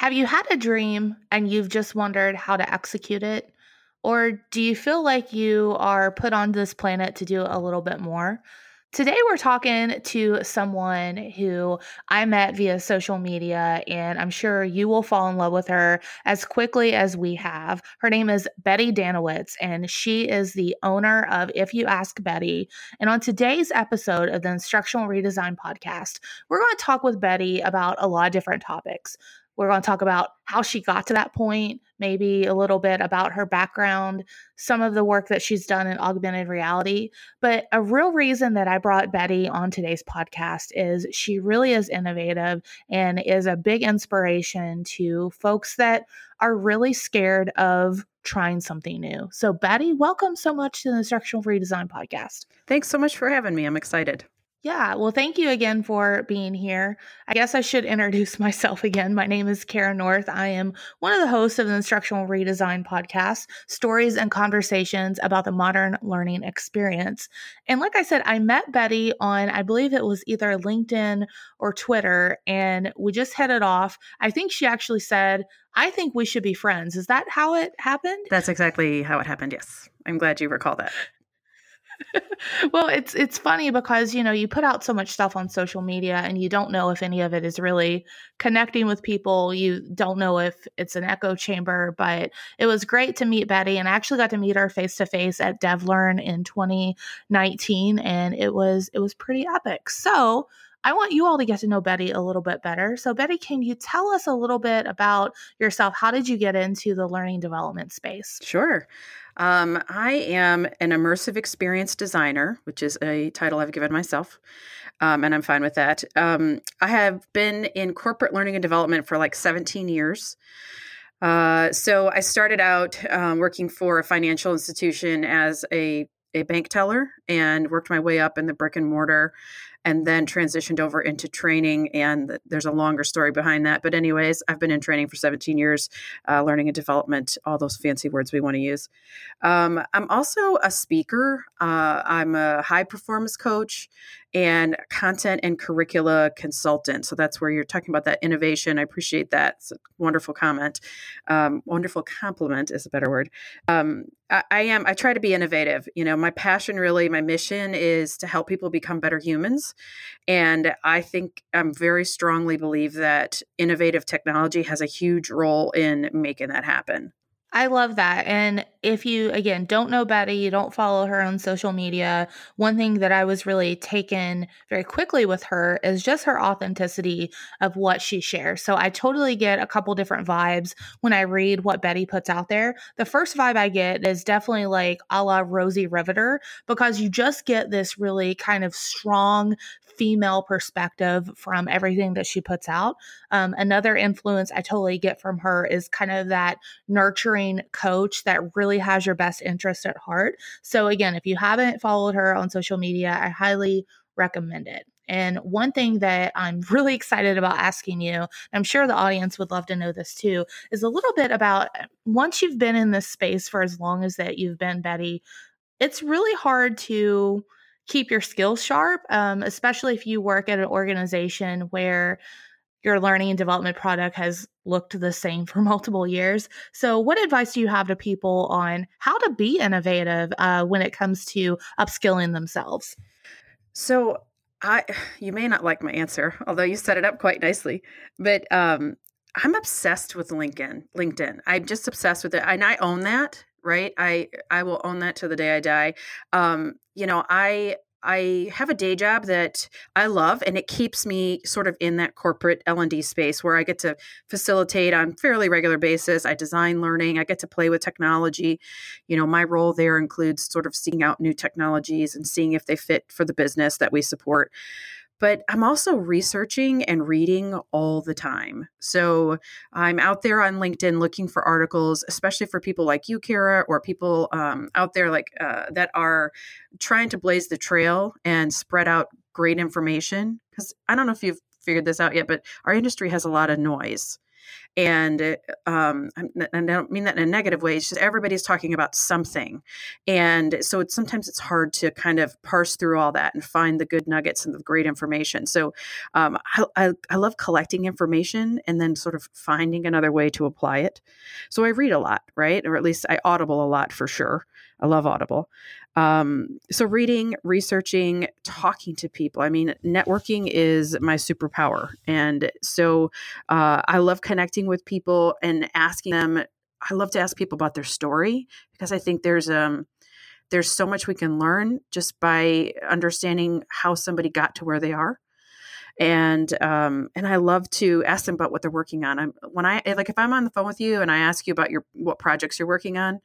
Have you had a dream and you've just wondered how to execute it? Or do you feel like you are put on this planet to do a little bit more? Today, we're talking to someone who I met via social media, and I'm sure you will fall in love with her as quickly as we have. Her name is Betty Dannewitz, and she is the owner of If You Ask Betty. And on today's episode of the Instructional Redesign Podcast, we're going to talk with Betty about a lot of different topics. We're going to talk about how she got to that point, maybe a little bit about her background, some of the work that she's done in augmented reality. But a real reason that I brought Betty on today's podcast is she really is innovative and is a big inspiration to folks that are really scared of trying something new. So, Betty, welcome so much to the Instructional Redesign Podcast. Thanks so much for having me. I'm excited. Yeah, well, thank you again for being here. I guess I should introduce myself again. My name is Kara North. I am one of the hosts of the Instructional Redesign podcast, stories and conversations about the modern learning experience. And like I said, I met Betty on, I believe it was either LinkedIn or Twitter, and we just hit it off. I think she actually said, I think we should be friends. Is that how it happened? That's exactly how it happened. Yes. I'm glad you recall that. well, it's it's funny because you know you put out so much stuff on social media and you don't know if any of it is really connecting with people. You don't know if it's an echo chamber, but it was great to meet Betty and I actually got to meet her face to face at DevLearn in 2019 and it was it was pretty epic. So, I want you all to get to know Betty a little bit better. So, Betty, can you tell us a little bit about yourself? How did you get into the learning development space? Sure. Um, I am an immersive experience designer, which is a title I've given myself, um, and I'm fine with that. Um, I have been in corporate learning and development for like 17 years. Uh, so I started out um, working for a financial institution as a a bank teller and worked my way up in the brick and mortar and then transitioned over into training. And there's a longer story behind that. But, anyways, I've been in training for 17 years, uh, learning and development, all those fancy words we want to use. Um, I'm also a speaker, uh, I'm a high performance coach and content and curricula consultant. So that's where you're talking about that innovation. I appreciate that. It's a wonderful comment. Um, wonderful compliment is a better word. Um, I, I am, I try to be innovative. You know, my passion really, my mission is to help people become better humans. And I think I'm very strongly believe that innovative technology has a huge role in making that happen. I love that. And if you, again, don't know Betty, you don't follow her on social media, one thing that I was really taken very quickly with her is just her authenticity of what she shares. So I totally get a couple different vibes when I read what Betty puts out there. The first vibe I get is definitely like a la Rosie Riveter, because you just get this really kind of strong female perspective from everything that she puts out. Um, another influence I totally get from her is kind of that nurturing coach that really has your best interest at heart. So, again, if you haven't followed her on social media, I highly recommend it. And one thing that I'm really excited about asking you, I'm sure the audience would love to know this too, is a little bit about uh, once you've been in this space for as long as that you've been, Betty, it's really hard to keep your skills sharp, um, especially if you work at an organization where your learning and development product has looked the same for multiple years. So, what advice do you have to people on how to be innovative uh, when it comes to upskilling themselves? So, I you may not like my answer, although you set it up quite nicely, but um, I'm obsessed with LinkedIn. LinkedIn. I'm just obsessed with it, and I own that right i i will own that to the day i die um you know i I have a day job that I love and it keeps me sort of in that corporate L&D space where I get to facilitate on fairly regular basis. I design learning, I get to play with technology. You know, my role there includes sort of seeking out new technologies and seeing if they fit for the business that we support but I'm also researching and reading all the time. So I'm out there on LinkedIn looking for articles, especially for people like you, Kara, or people um, out there like uh, that are trying to blaze the trail and spread out great information. Because I don't know if you've figured this out yet, but our industry has a lot of noise. And um, I don't mean that in a negative way. It's just everybody's talking about something, and so it's sometimes it's hard to kind of parse through all that and find the good nuggets and the great information. So um, I, I, I love collecting information and then sort of finding another way to apply it. So I read a lot, right, or at least I audible a lot for sure. I love Audible. Um, so, reading, researching, talking to people. I mean, networking is my superpower. And so uh, I love connecting with people and asking them. I love to ask people about their story because I think there's um, there's so much we can learn just by understanding how somebody got to where they are and um, and I love to ask them about what they're working on. I'm when I like if I'm on the phone with you and I ask you about your what projects you're working on,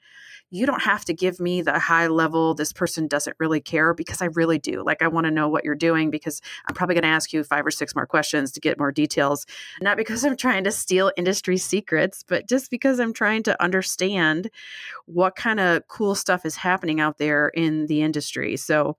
you don't have to give me the high level, this person doesn't really care because I really do. Like, I want to know what you're doing because I'm probably going to ask you five or six more questions to get more details. Not because I'm trying to steal industry secrets, but just because I'm trying to understand what kind of cool stuff is happening out there in the industry. So,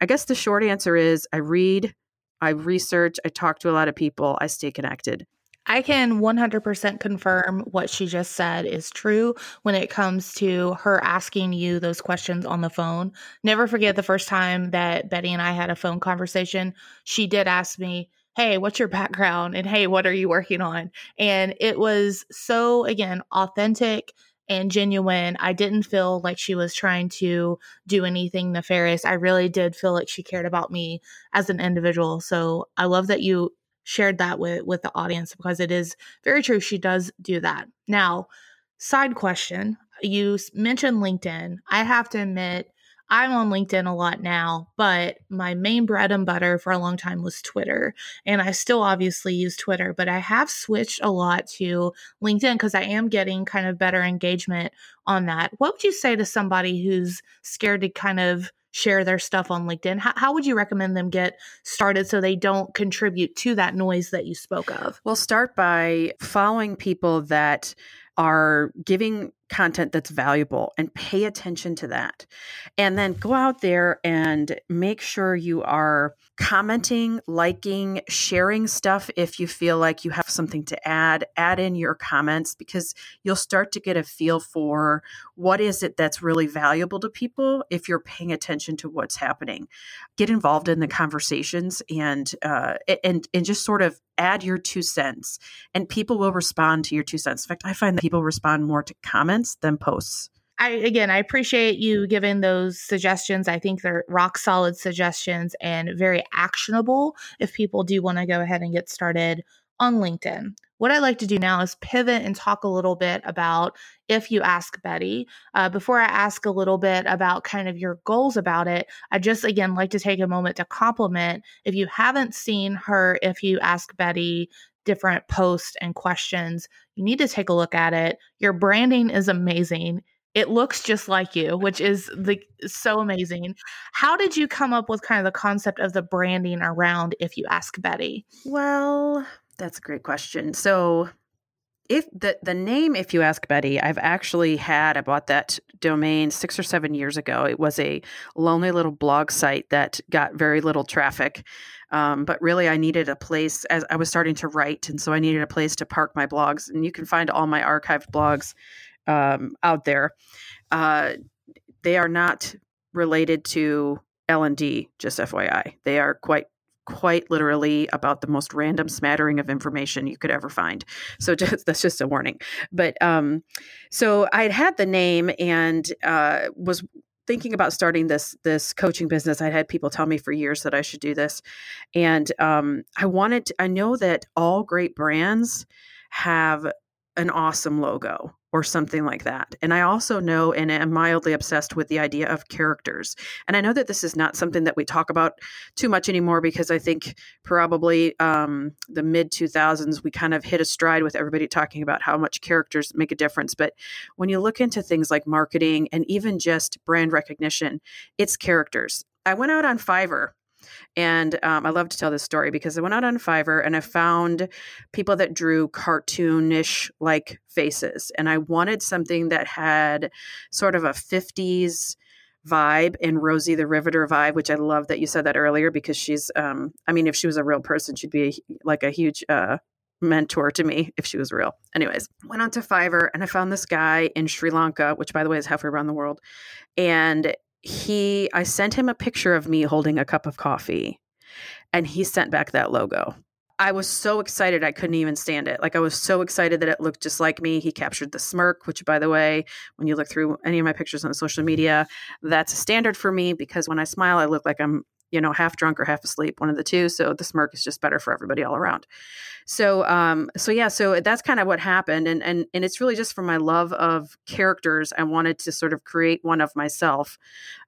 I guess the short answer is I read, I research, I talk to a lot of people, I stay connected. I can 100% confirm what she just said is true when it comes to her asking you those questions on the phone. Never forget the first time that Betty and I had a phone conversation. She did ask me, Hey, what's your background? And hey, what are you working on? And it was so, again, authentic and genuine. I didn't feel like she was trying to do anything nefarious. I really did feel like she cared about me as an individual. So I love that you shared that with with the audience because it is very true she does do that. Now side question you mentioned linkedin. I have to admit i'm on linkedin a lot now but my main bread and butter for a long time was twitter and i still obviously use twitter but i have switched a lot to linkedin because i am getting kind of better engagement on that. What would you say to somebody who's scared to kind of share their stuff on LinkedIn? How, how, would you recommend them get started so they don't contribute to that noise that you spoke of? Well, start by following people that are giving content that's valuable and pay attention to that. And then go out there and make sure you are commenting, liking, sharing stuff if you feel like you have something to add. Add in your comments because you'll start to get a feel for what is it that's really valuable to people if you're paying attention to what's happening. Get involved in the conversations and uh, and and just sort of add your two cents, and people will respond to your two cents. In fact, I find that people respond more to comments than posts. I again, I appreciate you giving those suggestions. I think they're rock solid suggestions and very actionable if people do want to go ahead and get started on LinkedIn. What I'd like to do now is pivot and talk a little bit about if you ask Betty. Uh, before I ask a little bit about kind of your goals about it, I just again like to take a moment to compliment. If you haven't seen her, if you ask Betty different posts and questions, you need to take a look at it. Your branding is amazing it looks just like you, which is the so amazing. How did you come up with kind of the concept of the branding around if you ask Betty? Well, that's a great question. So if the the name if you ask betty i've actually had i bought that domain six or seven years ago it was a lonely little blog site that got very little traffic um, but really i needed a place as i was starting to write and so i needed a place to park my blogs and you can find all my archived blogs um, out there. Uh, they are not related to L and D. Just FYI, they are quite quite literally about the most random smattering of information you could ever find. So just, that's just a warning. But um, so I had had the name and uh, was thinking about starting this this coaching business. i'd had people tell me for years that I should do this, and um, I wanted. To, I know that all great brands have an awesome logo or something like that. And I also know and am mildly obsessed with the idea of characters. And I know that this is not something that we talk about too much anymore because I think probably um, the mid 2000s we kind of hit a stride with everybody talking about how much characters make a difference. But when you look into things like marketing and even just brand recognition, it's characters. I went out on Fiverr and um, I love to tell this story because I went out on Fiverr and I found people that drew cartoonish like faces. And I wanted something that had sort of a 50s vibe and Rosie the Riveter vibe, which I love that you said that earlier because she's, um, I mean, if she was a real person, she'd be like a huge uh, mentor to me if she was real. Anyways, went on to Fiverr and I found this guy in Sri Lanka, which by the way is halfway around the world. And he, I sent him a picture of me holding a cup of coffee and he sent back that logo. I was so excited I couldn't even stand it. Like I was so excited that it looked just like me. He captured the smirk, which by the way, when you look through any of my pictures on social media, that's a standard for me because when I smile I look like I'm you know, half drunk or half asleep, one of the two. So the smirk is just better for everybody all around. So, um, so yeah, so that's kind of what happened, and and and it's really just from my love of characters. I wanted to sort of create one of myself,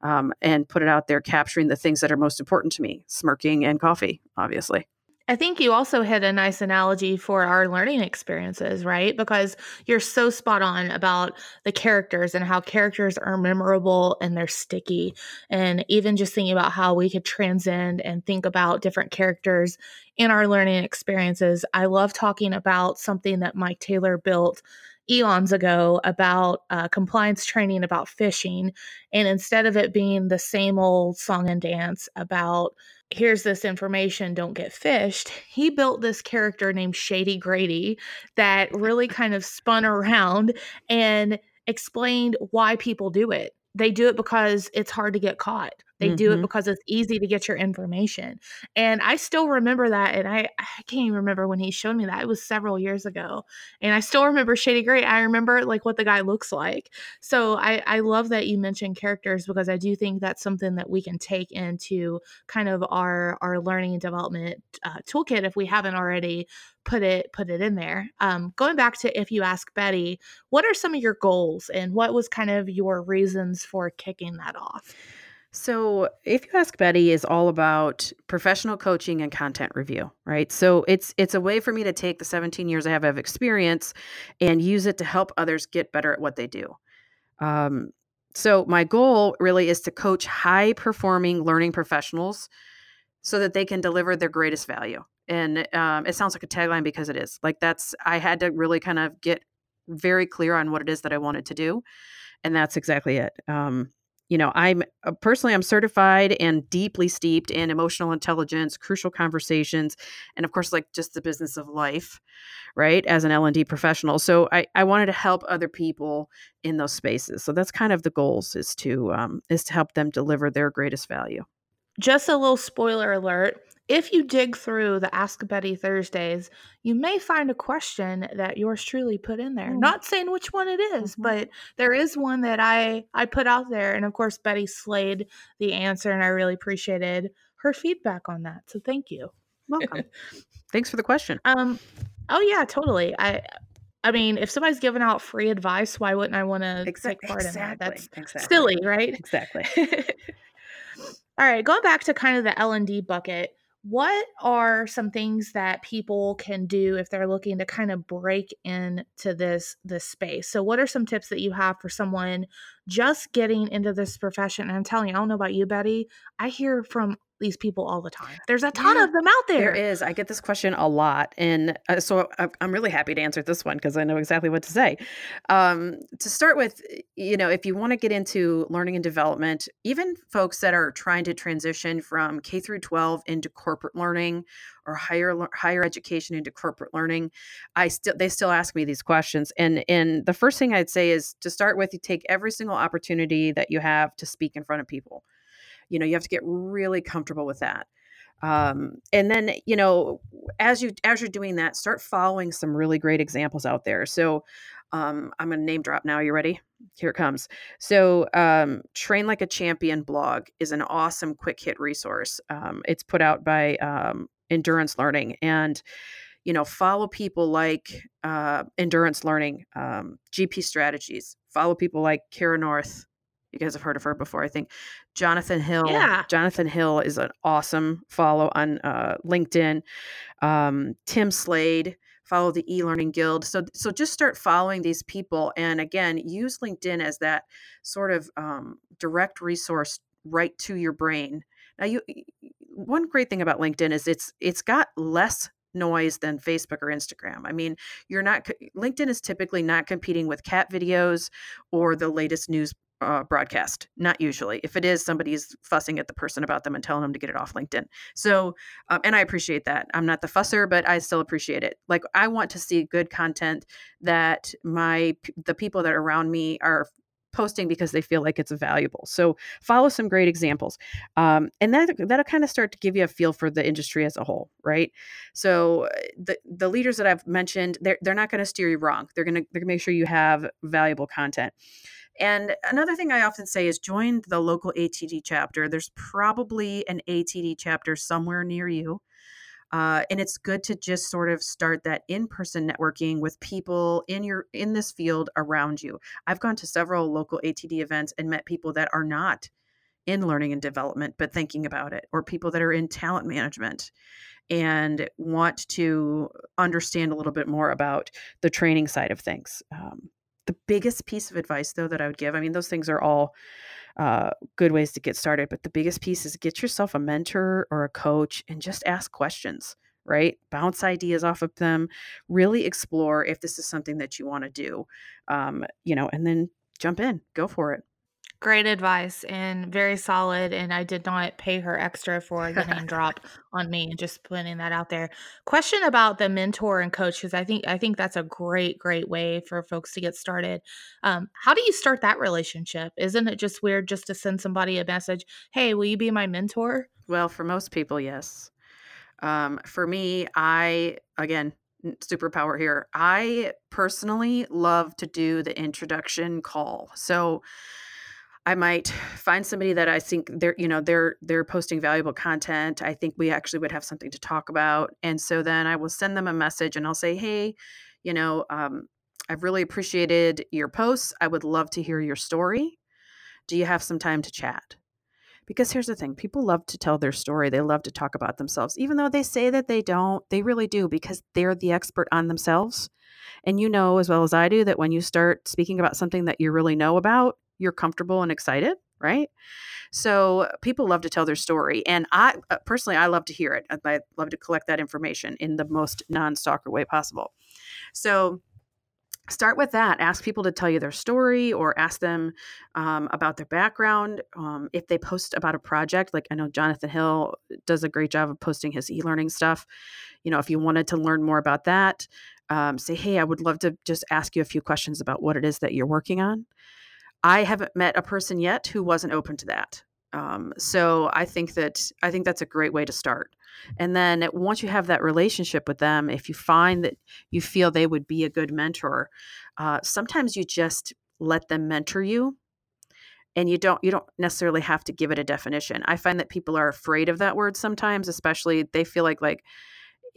um, and put it out there, capturing the things that are most important to me: smirking and coffee, obviously. I think you also hit a nice analogy for our learning experiences, right? Because you're so spot on about the characters and how characters are memorable and they're sticky. And even just thinking about how we could transcend and think about different characters in our learning experiences. I love talking about something that Mike Taylor built eons ago about uh, compliance training about phishing. And instead of it being the same old song and dance about here's this information, don't get phished. He built this character named Shady Grady that really kind of spun around and explained why people do it. They do it because it's hard to get caught. They mm-hmm. do it mm-hmm. because it's easy to get your information. And I still remember that. And I, I can't even remember when he showed me that. It was several years ago. And I still remember Shady Gray. I remember like what the guy looks like. So I, I love that you mentioned characters because I do think that's something that we can take into kind of our, our learning and development uh, toolkit if we haven't already put it put it in there. Um, going back to if you ask Betty, what are some of your goals and what was kind of your reasons for kicking that off? So, if you ask Betty is all about professional coaching and content review, right? So, it's it's a way for me to take the 17 years I have of experience and use it to help others get better at what they do. Um, so, my goal really is to coach high performing learning professionals so that they can deliver their greatest value. And um, it sounds like a tagline because it is. Like that's I had to really kind of get very clear on what it is that I wanted to do, and that's exactly it. Um, you know i'm uh, personally i'm certified and deeply steeped in emotional intelligence crucial conversations and of course like just the business of life right as an l&d professional. So i, I wanted to help other people in those spaces. So that's kind of the goals is to um, is to help them deliver their greatest value. Just a little spoiler alert if you dig through the Ask Betty Thursdays, you may find a question that yours truly put in there. Mm. Not saying which one it is, mm-hmm. but there is one that I I put out there, and of course Betty slayed the answer, and I really appreciated her feedback on that. So thank you. Welcome. Thanks for the question. Um, oh yeah, totally. I I mean, if somebody's giving out free advice, why wouldn't I want to take part exactly. in that? That's exactly. silly, right? Exactly. All right, going back to kind of the L and D bucket what are some things that people can do if they're looking to kind of break into this this space? So what are some tips that you have for someone just getting into this profession? And i'm telling you i don't know about you betty i hear from these people all the time. There's a ton yeah, of them out there. There is. I get this question a lot. And uh, so I'm really happy to answer this one because I know exactly what to say. Um, to start with, you know, if you want to get into learning and development, even folks that are trying to transition from K through 12 into corporate learning or higher higher education into corporate learning, I still they still ask me these questions. And and the first thing I'd say is to start with, you take every single opportunity that you have to speak in front of people you know you have to get really comfortable with that. Um, and then you know as you as you're doing that start following some really great examples out there. So um, i'm to name drop now you ready? Here it comes. So um, train like a champion blog is an awesome quick hit resource. Um, it's put out by um, endurance learning and you know follow people like uh, endurance learning um, gp strategies. Follow people like kara north you guys have heard of her before, I think. Jonathan Hill. Yeah. Jonathan Hill is an awesome follow on uh, LinkedIn. Um, Tim Slade, follow the e-learning guild. So so just start following these people, and again, use LinkedIn as that sort of um, direct resource right to your brain. Now, you one great thing about LinkedIn is it's it's got less noise than Facebook or Instagram. I mean, you're not LinkedIn is typically not competing with cat videos or the latest news uh, broadcast. Not usually. If it is, somebody's fussing at the person about them and telling them to get it off LinkedIn. So, um, and I appreciate that. I'm not the fusser, but I still appreciate it. Like I want to see good content that my the people that are around me are posting because they feel like it's valuable. So follow some great examples, um, and that that'll kind of start to give you a feel for the industry as a whole, right? So uh, the the leaders that I've mentioned, they're they're not going to steer you wrong. They're gonna they're gonna make sure you have valuable content. And another thing I often say is join the local ATD chapter. There's probably an ATD chapter somewhere near you. Uh, and it's good to just sort of start that in-person networking with people in your in this field around you i've gone to several local atd events and met people that are not in learning and development but thinking about it or people that are in talent management and want to understand a little bit more about the training side of things um, the biggest piece of advice though that i would give i mean those things are all uh, good ways to get started but the biggest piece is get yourself a mentor or a coach and just ask questions right? Bounce ideas off of them really explore if this is something that you want to do um, you know and then jump in go for it Great advice and very solid. And I did not pay her extra for the name drop on me and just putting that out there. Question about the mentor and coach because I think I think that's a great great way for folks to get started. Um, how do you start that relationship? Isn't it just weird just to send somebody a message? Hey, will you be my mentor? Well, for most people, yes. Um, for me, I again superpower here. I personally love to do the introduction call. So I might find somebody that I think they're, you know, they're they're posting valuable content. I think we actually would have something to talk about, and so then I will send them a message and I'll say, hey, you know, um, I've really appreciated your posts. I would love to hear your story. Do you have some time to chat? Because here's the thing people love to tell their story. They love to talk about themselves, even though they say that they don't, they really do because they're the expert on themselves. And you know as well as I do that when you start speaking about something that you really know about, you're comfortable and excited, right? So people love to tell their story, and I uh, personally I love to hear it. I love to collect that information in the most non-stalker way possible. So start with that ask people to tell you their story or ask them um, about their background um, if they post about a project like i know jonathan hill does a great job of posting his e-learning stuff you know if you wanted to learn more about that um, say hey i would love to just ask you a few questions about what it is that you're working on I haven't met a person yet who wasn't open to that. Um, so I think that I think that's a great way to start. And then once you have that relationship with them, if you find that you feel they would be a good mentor, uh, sometimes you just let them mentor you and you don't you don't necessarily have to give it a definition i find that people are afraid of that word sometimes especially they feel like like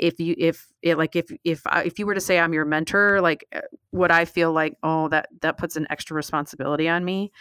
if you if it like if if I, if you were to say I'm your mentor, like uh, would I feel like oh that that puts an extra responsibility on me?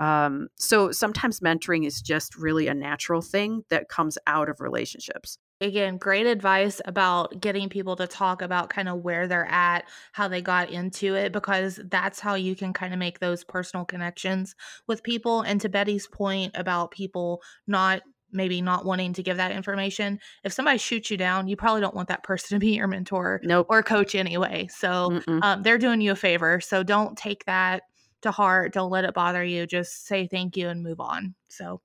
Um, so sometimes mentoring is just really a natural thing that comes out of relationships. Again, great advice about getting people to talk about kind of where they're at, how they got into it, because that's how you can kind of make those personal connections with people. And to Betty's point about people not maybe not wanting to give that information if somebody shoots you down you probably don't want that person to be your mentor nope. or coach anyway so um, they're doing you a favor so don't take that to heart don't let it bother you just say thank you and move on so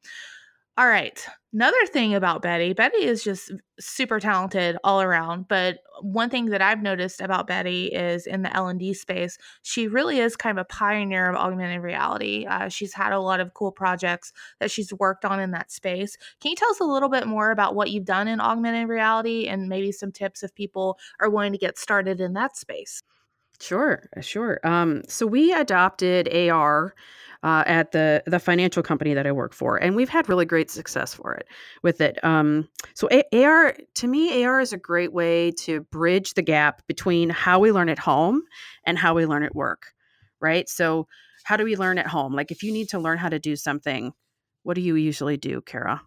all right. Another thing about Betty, Betty is just super talented all around, but one thing that I've noticed about Betty is in the L&D space, she really is kind of a pioneer of augmented reality. Uh, she's had a lot of cool projects that she's worked on in that space. Can you tell us a little bit more about what you've done in augmented reality and maybe some tips if people are wanting to get started in that space? Sure, sure. Um, so we adopted AR uh, at the the financial company that I work for, and we've had really great success for it with it. Um, so a- AR to me, AR is a great way to bridge the gap between how we learn at home and how we learn at work, right? So how do we learn at home? Like if you need to learn how to do something, what do you usually do, Kara?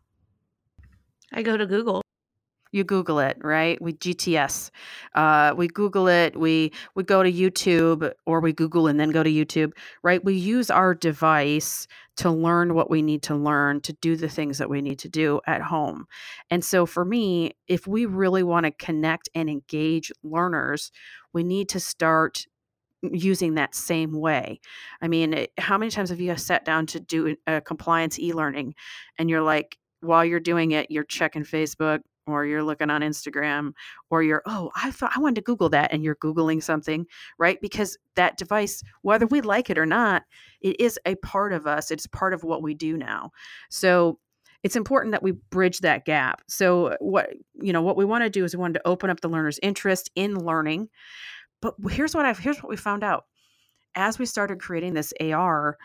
I go to Google you google it right? We gts uh, we google it we we go to youtube or we google and then go to youtube right? We use our device to learn what we need to learn to do the things that we need to do at home. And so for me if we really want to connect and engage learners we need to start using that same way. I mean, how many times have you sat down to do a compliance e-learning and you're like while you're doing it, you're checking Facebook or you're looking on Instagram or you're oh, I thought I wanted to google that and you're googling something, right? Because that device whether we like it or not, it is a part of us. It's part of what we do now. So it's important that we bridge that gap. So what you know what we want to do is we want to open up the learner's interest in learning but here's what I've here's what we found out. As we started creating this AR,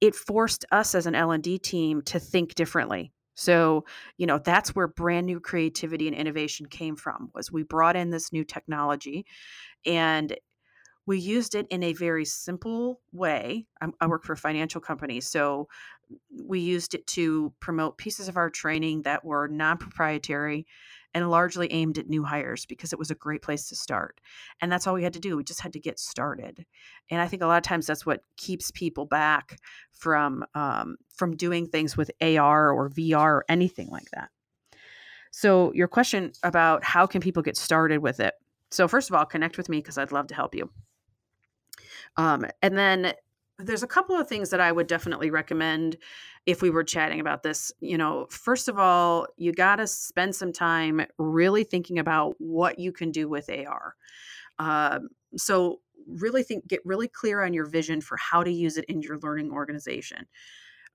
it forced us as an L&D team to think differently. So, you know, that's where brand new creativity and innovation came from. Was we brought in this new technology and we used it in a very simple way. I'm, i work for a mm-hmm. financial company, so we used it to promote pieces of our training that were non-proprietary and largely aimed at new hires because it was a great place to start. And that's all we had to do. We just had to get started. And I think a lot of times that's what keeps people back from um, from doing things with AR or VR or anything like that. So your question about how can people get started with it? So first of all, connect with me because I'd love to help you. Um, and then there's a couple of things that I would definitely recommend if we were chatting about this. You know, first of all, you got to spend some time really thinking about what you can do with AR. Uh, so really think get really clear on your vision for how to use it in your learning organization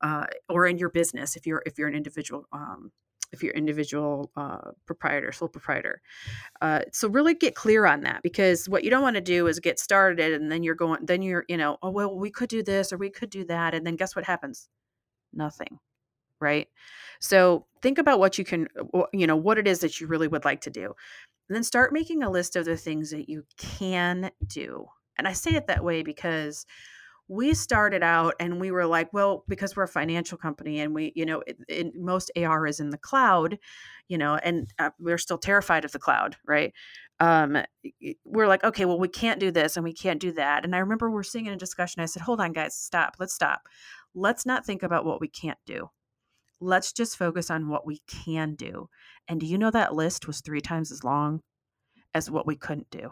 uh, or in your business if you're if you're an individual um, if you're individual uh, proprietor, sole proprietor. Uh, so really get clear on that because what you don't want to do is get started and then you're going, then you're, you know, oh, well, we could do this or we could do that. And then guess what happens? Nothing. Right. So think about what you can, you know, what it is that you really would like to do. And then start making a list of the things that you can do. And I say it that way because we started out and we were like well because we're a financial company and we you know it, it, most ar is in the cloud you know and uh, we're still terrified of the cloud right um we're like okay well we can't do this and we can't do that and i remember we're seeing in a discussion i said hold on guys stop let's stop let's not think about what we can't do. Let's just focus on what we can do. And do you know that list was three times as long as what we couldn't do?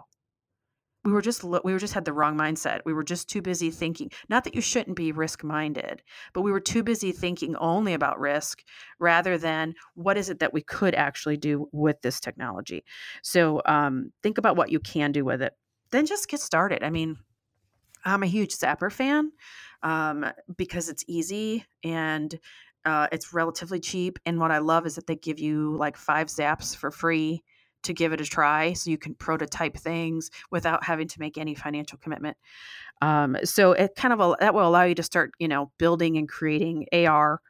We were just we were just had the wrong mindset. We were just too busy thinking not that you shouldn't be risk minded but we were too busy thinking only about risk rather than what is it that we could actually do with this technology. So um, think about what you can do with it. Then just get started. I mean i'm a huge Zappar fan um, because it's easy and uh, it's relatively cheap and what i love is that they give you like five zaps for free to give it a try so you can prototype things without having to make any financial commitment. Um, so it kind of that will allow you to start you know building and creating ar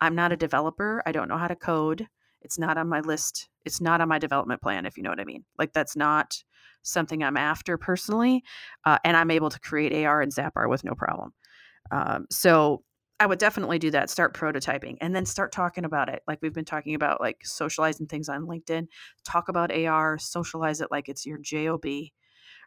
i'm not a developer i don't know how to code it's not on my list it's not on my development plan if you know what i mean like that's not something i'm after personally uh, and i'm able to create ar and zappar with no problem um, so I would definitely do that. Start prototyping and then start talking about it. Like we've been talking about, like socializing things on LinkedIn. Talk about AR, socialize it like it's your job,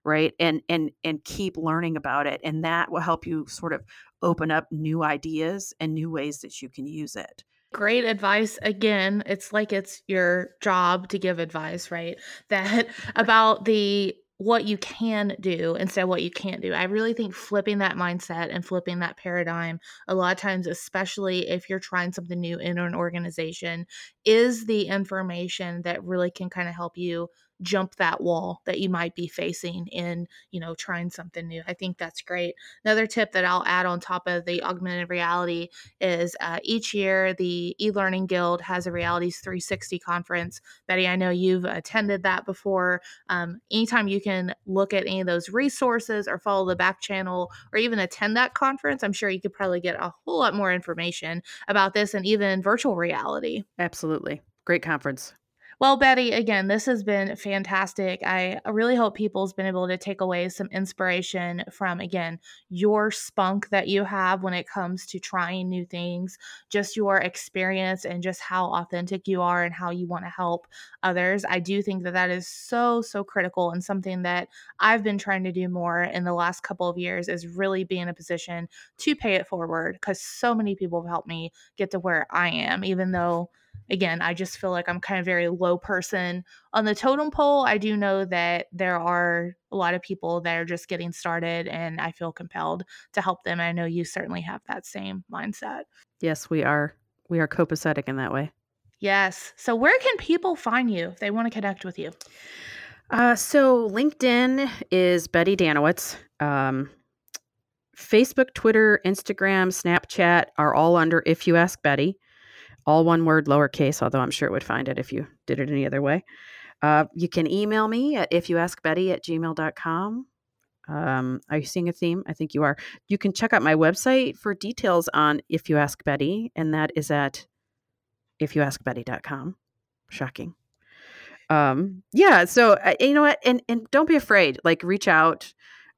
right? And and and keep learning about it, and that will help you sort of open up new ideas and new ways that you can use it. Great advice. Again, it's like it's your job to give advice, right? That about the what you can do instead of what you can't do. I really think flipping that mindset and flipping that paradigm, a lot of times, especially if you're trying something new in an organization, is the information that really can kind of help you jump that wall that you might be facing in, you know, trying something new. I think that's great. Another tip that I'll add on top of the augmented reality is uh, each year the e-learning guild has a realities 360 conference. Betty, I know you've attended that before. Um, anytime you can look at any of those resources or follow the back channel or even attend that conference, I'm sure you could probably get a whole lot more information about this and even virtual reality. Absolutely. Great conference. Well, Betty, again, this has been fantastic. I really hope people's been able to take away some inspiration from, again, your spunk that you have when it comes to trying new things, just your experience and just how authentic you are and how you want to help others. I do think that that is so, so critical and something that I've been trying to do more in the last couple of years is really be in a position to pay it forward because so many people have helped me get to where I am, even though again, I just feel like I'm kind of very low person on the totem pole. I do know that there are a lot of people that are just getting started, and I feel compelled to help them. I know you certainly have that same mindset. Yes, we are. We are copacetic in that way. Yes. So, where can people find you if they want to connect with you? Uh, so, LinkedIn is Betty Dannewitz. Um, Facebook, Twitter, Instagram, Snapchat are all under If You Ask Betty all one word, lowercase, although I'm sure it would find it if you did it any other way. Uh, you can email me at if you ask Betty at gmail.com. Um, are you seeing a theme? I think you are. You can check out my website for details on If You Ask Betty, and that is at ifyouaskbetty.com. Shocking. Um, yeah, so uh, you know what? And and don't be afraid. Like reach out.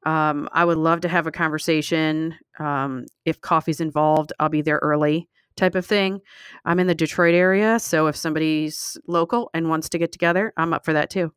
Um, I would love to have a conversation. Um, if coffee's involved, I'll be there early type of thing. I'm in the Detroit area, so if somebody's local and wants to get together, I'm up for that too.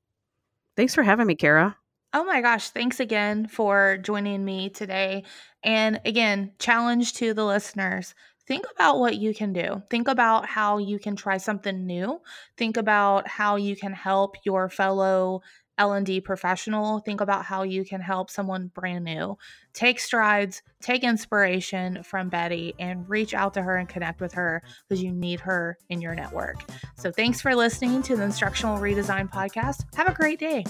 Thanks for having me, Kara. Oh my gosh, thanks again for joining me today. And again, challenge to the listeners think about what you can do. Think about how you can try something new. Think about how you can help your fellow L&D professional, think about how you can help someone brand new. Take strides, take inspiration from Betty and reach out to her and connect with her because you need her in your network. So thanks for listening to the Instructional Redesign podcast. Have a great day.